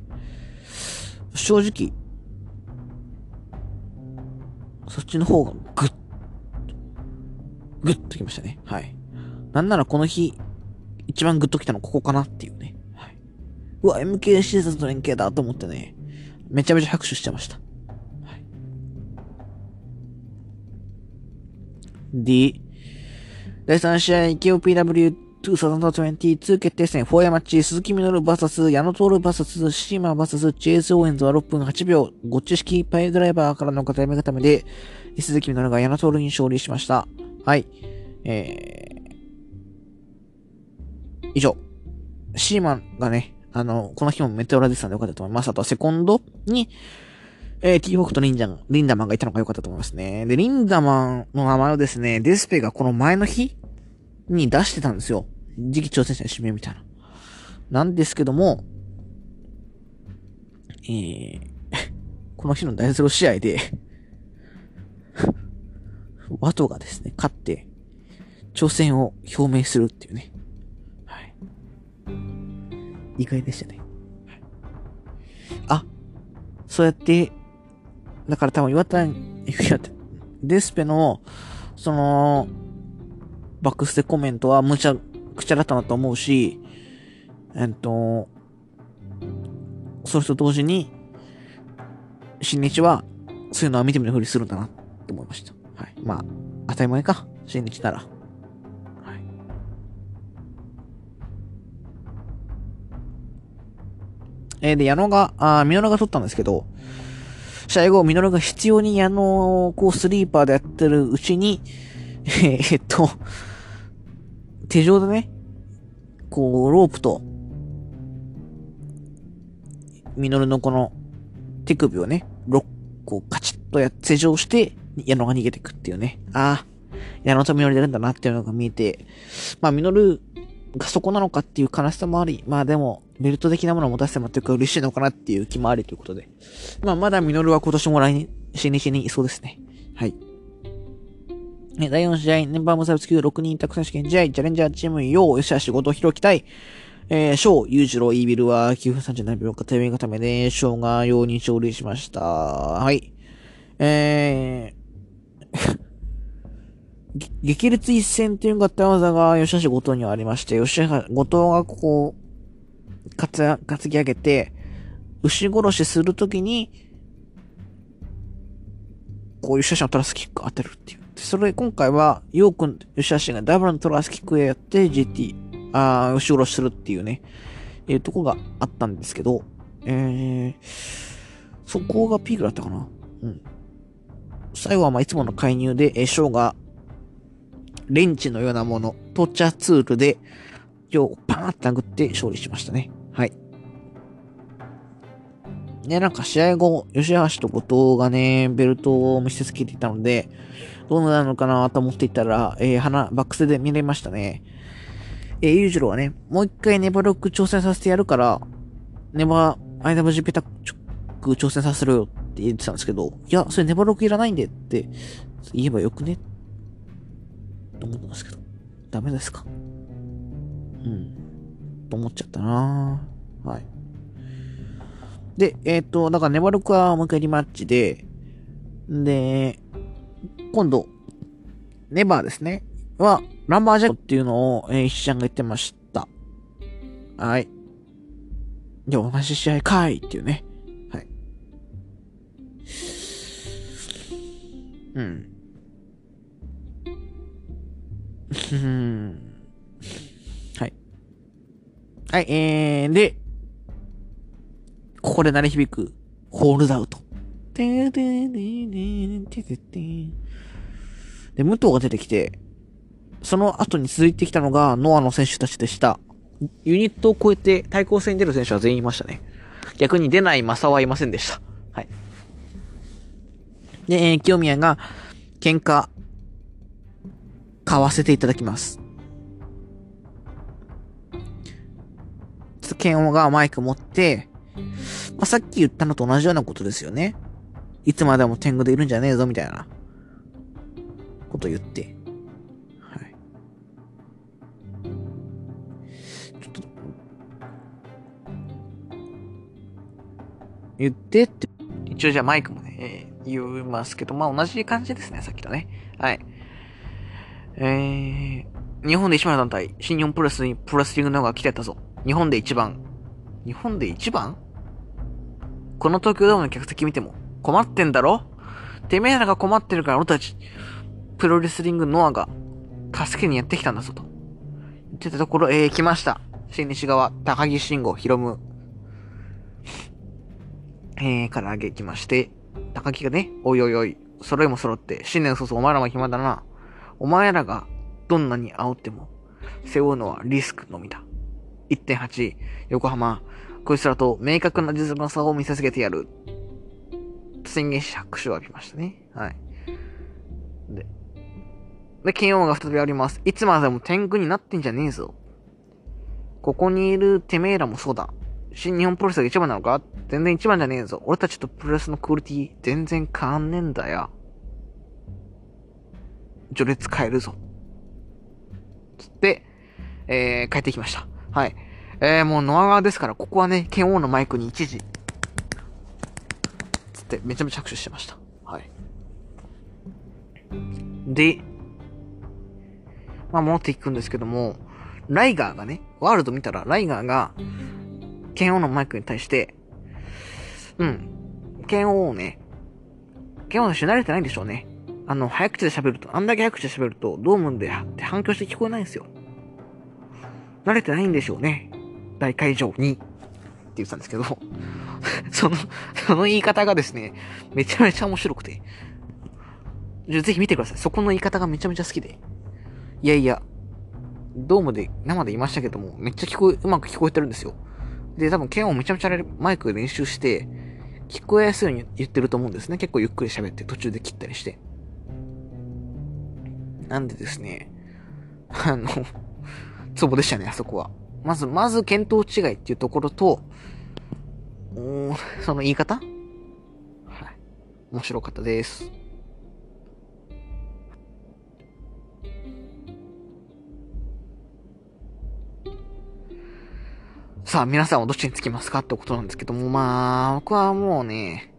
正直、そっちの方がぐっ、ぐっときましたね。はい。なんならこの日、一番グッときたのここかなっていうね。はい。うわ、MK シーズンと連携だと思ってね、めちゃめちゃ拍手してました。はい。D、第3試合、KOPW 2022決定戦、フォーヤマッチ、鈴木みのる VS 矢野徹 VS シーマー VS チェイス・オーエンズは6分8秒、ゴッチ式パイドライバーからの固め固めで、鈴木みのるが矢野徹に勝利しました。はい。えー、以上。シーマンがね、あの、この日もメテオラでしたのでよかったと思います。あとはセコンドに、えー、ティーホークとリンジャン、リンダマンがいたのが良かったと思いますね。で、リンダマンの名前をですね、デスペがこの前の日に出してたんですよ。次期挑戦者の指名みたいな。なんですけども、えー、この日の第0試合で ワトがですね、勝って、挑戦を表明するっていうね。意外でしたね。はい、あ、そうやって、だから多分岩田、デスペの、その、バックステコメントは無茶くちゃだったなと思うし、えっと、それと同時に、新日は、そういうのは見てみるふりするんだなって思いました。はい。まあ、当たり前か。新日なら。えー、で、矢野が、あミノルが取ったんですけど、試合後、ミノルが必要に矢野をこうスリーパーでやってるうちに、えー、っと、手錠でね、こう、ロープと、ミノルのこの手首をね、6個カチッとやって手錠して、矢野が逃げていくっていうね。ああ、矢野とミノルやるんだなっていうのが見えて、まあミノルがそこなのかっていう悲しさもあり、まあでも、ベルト的なものを持たせてもらってるから嬉しいのかなっていう気もありということで。まあまだミノルは今年も来年、新日にいそうですね。はい。第4試合、メンバー無差別級6人宅選手権試合、チャレンジャーチーム、よう、吉橋、後藤弘樹対、えー、翔、裕次郎、イービルは9分37秒か、手上固めで、翔がように勝利しました。はい。えー、激烈一戦っていう合体技が吉橋後藤にはありまして、吉橋、後藤がこう、かつ、担ぎ上げて、牛殺しするときに、こういう写真をトラスキック当てるっていう。それで、今回は、ヨー君、吉橋がダブルのトラスキックをやって GT、あー、後ろするっていうね、いうとこがあったんですけど、えー、そこがピークだったかな。うん。最後はまいつもの介入で、えー、ショーが、レンチのようなもの、トーチャーツールで、今日パーンって殴って勝利しましたね。はい。ね、なんか試合後、吉橋と後藤がね、ベルトを見せつけていたので、どうなるのかなと思っていたら、えー、花、バックスで見れましたね。えー、裕次郎はね、もう一回ネバロック挑戦させてやるから、ネバ、IWGP タック挑戦させろよって言ってたんですけど、いや、それネバロックいらないんでって言えばよくねと思ったんですけど、ダメですか？うん。と思っちゃったなはい。で、えっ、ー、と、だからネバロックはもう一回リマッチで、で、今度、ネバーですね。は、ランバージャックっていうのを、えー、石ちゃんが言ってました。はい。で、同じ試合かいっていうね。はい。うん。うん。はい。えー、で、ここで鳴り響く、ホールドアウト。で、武藤が出てきて、その後に続いてきたのがノアの選手たちでした。ユニットを超えて対抗戦に出る選手は全員いましたね。逆に出ないマサはいませんでした。はい。で、えー、清宮が喧嘩、買わせていただきます。ケンオがマイク持って、まあ、さっき言ったのと同じようなことですよね。いつまでも天狗でいるんじゃねえぞ、みたいな、こと言って。はい。ちょっと、言ってって、一応じゃあマイクもね、えー、言いますけど、まあ同じ感じですね、さっきとね。はい。えー、日本で一番の団体、新日本プロレスにプロレスリングの方が来てたぞ。日本で一番。日本で一番？この東京ドームの客席見ても困ってんだろ？てめえらが困ってるから俺たち、プロレスリングノアが助けにやってきたんだぞと。言ってたところ、えー、来ました。新西側、高木慎吾、ヒロム。えー、から上げきまして、高木がね、おいおいおい、揃いも揃って、新年早々お前らも暇だな。お前らがどんなに煽っても、背負うのはリスクのみだ。1.8、横浜、こいつらと明確な実力の差を見せつけてやる。宣言し拍手を浴びましたね。はい。で、で、剣王が再びあります。いつまでも天狗になってんじゃねえぞ。ここにいるてめえらもそうだ。新日本プロレスが一番なのか？全然一番じゃねえぞ。俺たちとプロレスのクオリティ全然変わんねえんだよ。序列変えるぞ。つって、えー、帰ってきました。はい。えー、もうノア側ですから、ここはね、剣王のマイクに一時、つってめちゃめちゃ拍手してました。はい。で、まあ戻っていくんですけども、ライガーがね、ワールド見たら、ライガーが、剣王のマイクに対して、うん、剣王をね、剣王の人慣れてないんでしょうね。あの、早口で喋ると、あんだけ早口で喋ると、ドームで反響して聞こえないんですよ。慣れてないんでしょうね。大会場に。って言ってたんですけど、その、その言い方がですね、めちゃめちゃ面白くて。ぜひ見てください。そこの言い方がめちゃめちゃ好きで。いやいや、ドームで、生で言いましたけども、めっちゃ聞こえ、うまく聞こえてるんですよ。で、多分、剣をめちゃめちゃマイクで練習して、聞こえやすいように言ってると思うんですね。結構ゆっくり喋って途中で切ったりして。なんでですね、あの、ツボでしたね、あそこは。まず、まず、見当違いっていうところと、その言い方？はい。面白かったです。さあ、皆さんはどっちにつきますかってことなんですけども、まあ、僕はもうね、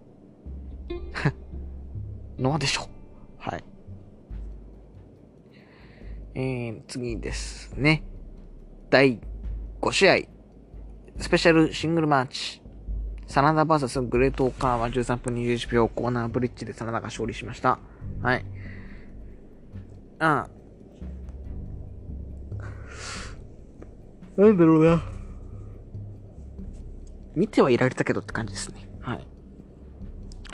ノアでしょ。はい。えー、次ですね。第5試合、スペシャルシングルマッチ。真田 VS グレートオーカーは13分21秒コーナーブリッジで真田が勝利しました。はい。あなんだろうな。見てはいられたけどって感じですね。はい。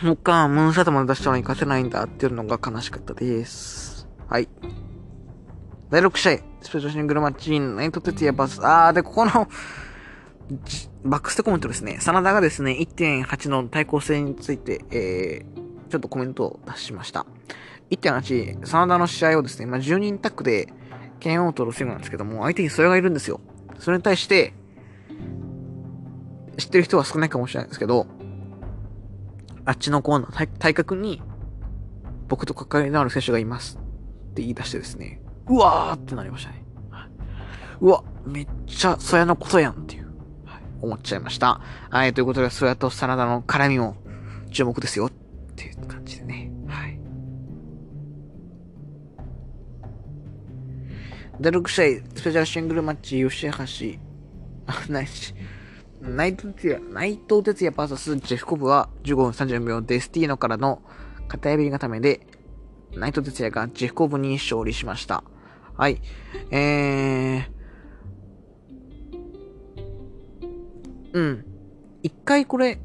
もうか、ムーンサイドまで出したのに勝てないんだっていうのが悲しかったです。はい。第6試合、スペシャルシングルマッチ、ナイトテティアバス、あー、で、ここのバックステコメントですね、真田がですね、1.8の対抗性について、えー、ちょっとコメントを出しました。1.8、真田の試合をですね、まあ、10人タックで、剣を取るセグなんですけども、相手にそれがいるんですよ。それに対して、知ってる人は少ないかもしれないですけど、あっちのコーナー、体格に、僕と関わりのある選手がいます。って言い出してですね、うわーってなりましたね。うわ、めっちゃ、そやのことやんっていう、はい、思っちゃいました。はい、ということで、そやとサラダの絡みも注目ですよっていう感じでね。はい。第6試合、スペシャルシングルマッチ、吉橋、あ、ないし、ナイト哲也、内藤哲也 VS ジェフコブは15分34秒デスティーノからの片指固めで、内藤哲也がジェフコブに勝利しました。はい。えー、うん。一回これ、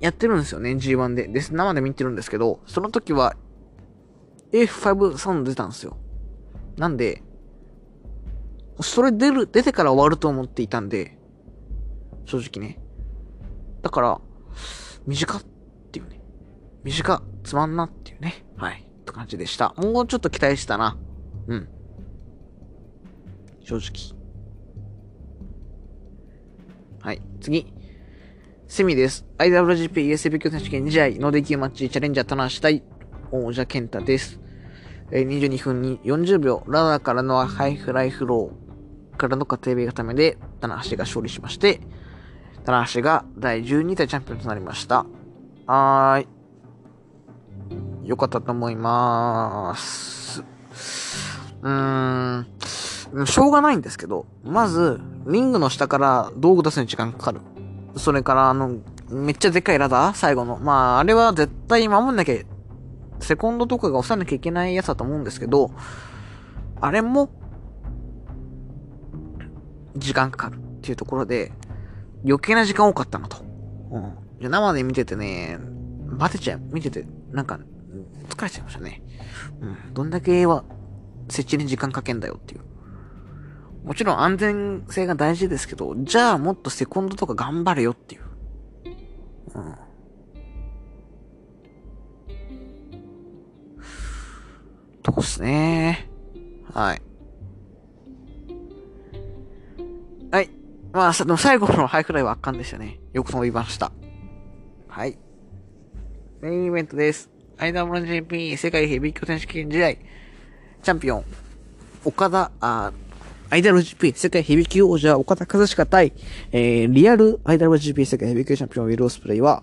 やってるんですよね、G1 で。です、生で見てるんですけど、その時は、F5 サウンド出たんですよ。なんで、それ出る、出てから終わると思っていたんで、正直ね。だから、短っていうね。短、つまんなっていうね。はい。って感じでした。もうちょっと期待したな。うん。正直。はい。次。セミです。IWGP ESB 強選手権2試合のデキューマッチチャレンジャー棚橋対王者 KENTAです。え、22分に40秒、ラダーからのハイフライフローからの片エビ固めで、棚橋が勝利しまして、棚橋が第12代チャンピオンとなりました。はーい。よかったと思いまーす。うーん、しょうがないんですけど、まず、リングの下から道具出すに時間かかる。それから、あの、めっちゃでっかいラダー最後の。まあ、あれは絶対守んなきゃ、セコンドとかが押さなきゃいけないやつだと思うんですけど、あれも、時間かかるっていうところで、余計な時間多かったなと。うん。じゃ生で見ててね、バテちゃう。見てて、なんか、疲れちゃいましたね。うん。どんだけは、設置に時間かけんだよっていう。もちろん安全性が大事ですけど、じゃあもっとセコンドとか頑張れよっていう。うん。とこっすね。はい。はい。まあ、その最後のハイフライは圧巻でしたね。よく飛びました。はい。メインイベントです。アイダームラン JP 世界ヘビー級選手権試合。チャンピオン、岡田、あ、アイダル GP 世界ヘビー級王者岡田和親対、えー、リアルアイダル GP 世界ヘビー級チャンピオンウィル・オスプレイは、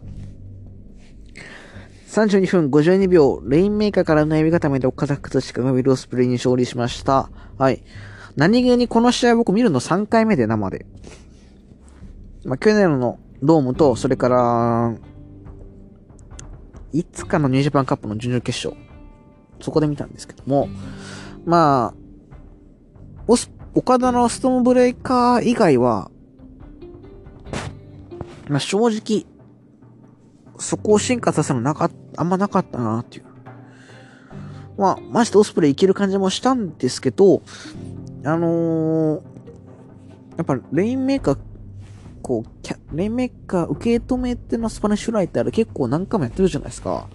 32分52秒、レインメーカーからの指固めで岡田和親がウィル・オスプレイに勝利しました。はい。何気にこの試合僕見るの3回目で生で。まあ、去年のドームと、それから、いつかのニュージャパンカップの準々決勝。そこで見たんですけども、まあ、オス、岡田のストーンブレイカー以外は、まあ正直、そこを進化させるのなかあんまなかったなっていう。まあ、マジでオスプレイいける感じもしたんですけど、あのー、やっぱレインメーカーこう、キャレインメーカー受け止めてのスパニッシュフライってあれ結構何回もやってるじゃないですか。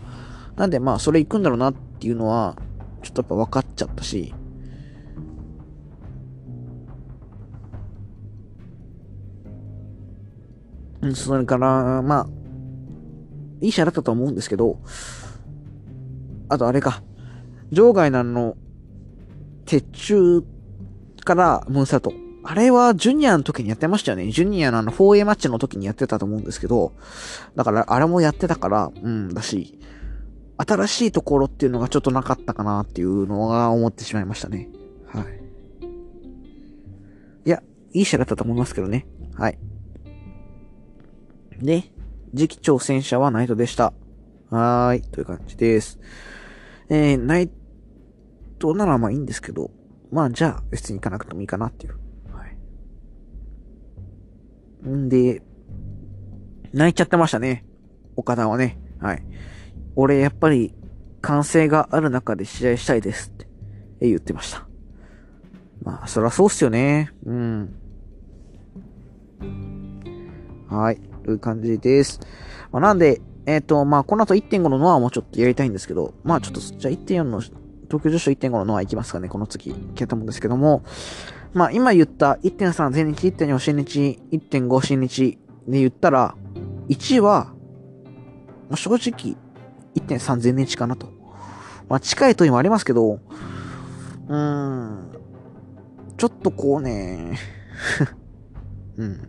なんでまあそれ行くんだろうなっていうのは、ちょっとやっぱ分かっちゃったし、それから、まあ、いい試合だったと思うんですけど、あとあれか、場外なの、鉄柱からムーンサト。あれはジュニアの時にやってましたよね。ジュニアのあの 4A マッチの時にやってたと思うんですけど、だからあれもやってたから、うん、だし、新しいところっていうのがちょっとなかったかなっていうのが思ってしまいましたね。はい。いや、いい試合だったと思いますけどね。はい。で、次期挑戦者はナイトでした。はーい、という感じです。えー、ナイトならまあいいんですけど、まあじゃあ別に行かなくてもいいかなっていう。はい。んで、泣いちゃってましたね。岡田はね。はい。俺やっぱり歓声がある中で試合したいですって言ってました。まあ、そらそうっすよね。うん。はい。という感じです。まあ、なんで、えっ、ー、と、まあ、この後1.5のノアもちょっとやりたいんですけど、まあ、ちょっと、じゃあ1.4の、東京女子1.5のノア行きますかね、この次、いけたもんですけども、まあ、今言った1.3全日、1.4新日、1.5新日で言ったら、1は、まあ、正直、1.3全日かなと。まあ、近いともありますけど、うーん、ちょっとこうね、うん。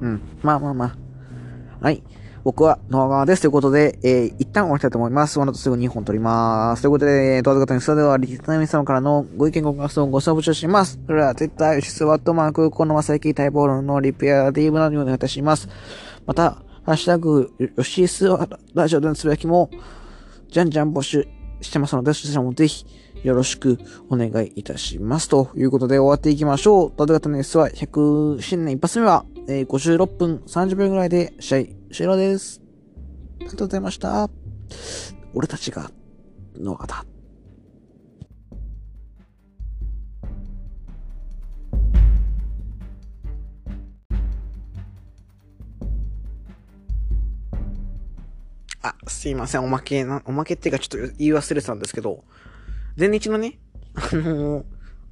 うん。まあまあまあ。はい。僕はノア側です。ということで、えー、一旦終わりたいと思います。この後すぐ2本撮ります。ということで、動画方にそれでは、リスナー皆様からのご意見ご感想をご紹介します。それでは、Twitter、吉スワットマーク、このまさき待望論のリペア、DM などにお願いいたします。また、ハッシュタグ、ヨシスワラジオでのつぶやきも、じゃんじゃん募集してますので、そちらもぜひ、よろしくお願いいたします。ということで終わっていきましょう。ドド型の S は100新年一発目は、えー、56分30秒ぐらいで試合終了です。ありがとうございました。俺たちが、の方。あ、すいません。おまけな、おまけっていうかちょっと言い忘れてたんですけど、前日のね、あのー、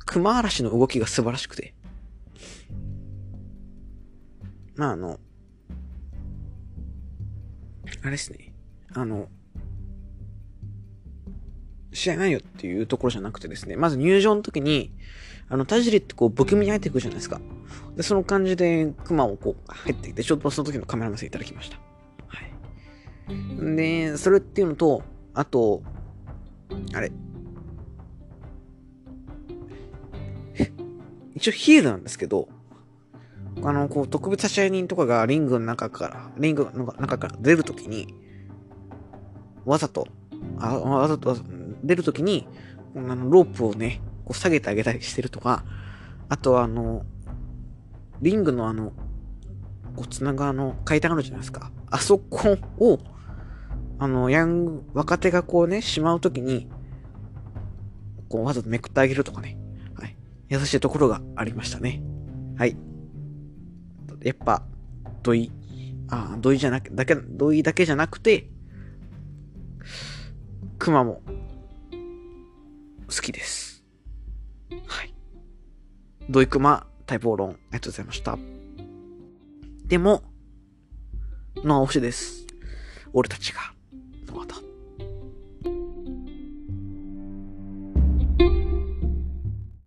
熊嵐の動きが素晴らしくて。まあ、あの、あれですね。あの、試合ないよっていうところじゃなくてですね、まず入場の時に、あの、田尻ってこう、不気味に入ってくるじゃないですか。で、その感じで、熊をこう、入ってきて、ちょっとその時のカメラ見せいただきました。はい。で、それっていうのと、あと、あれ、一応ヒールなんですけど、あの、こう、特別差合人とかがリングの中から、リングの中から出るときに、わざと、あわざと出るときに、あの、ロープをね、こう下げてあげたりしてるとか、あとはあの、リングのあの、こう、つながあの階段あるじゃないですか。あそこを、あの、ヤング、若手がこうね、しまうときに、こう、わざとめくってあげるとかね。優しいところがありましたね。はい。やっぱ、土井、あ土井じゃなく、だけ、土井だけじゃなくて、熊も、好きです。はい。土井熊待望論、ありがとうございました。でも、の推しです。俺たちが。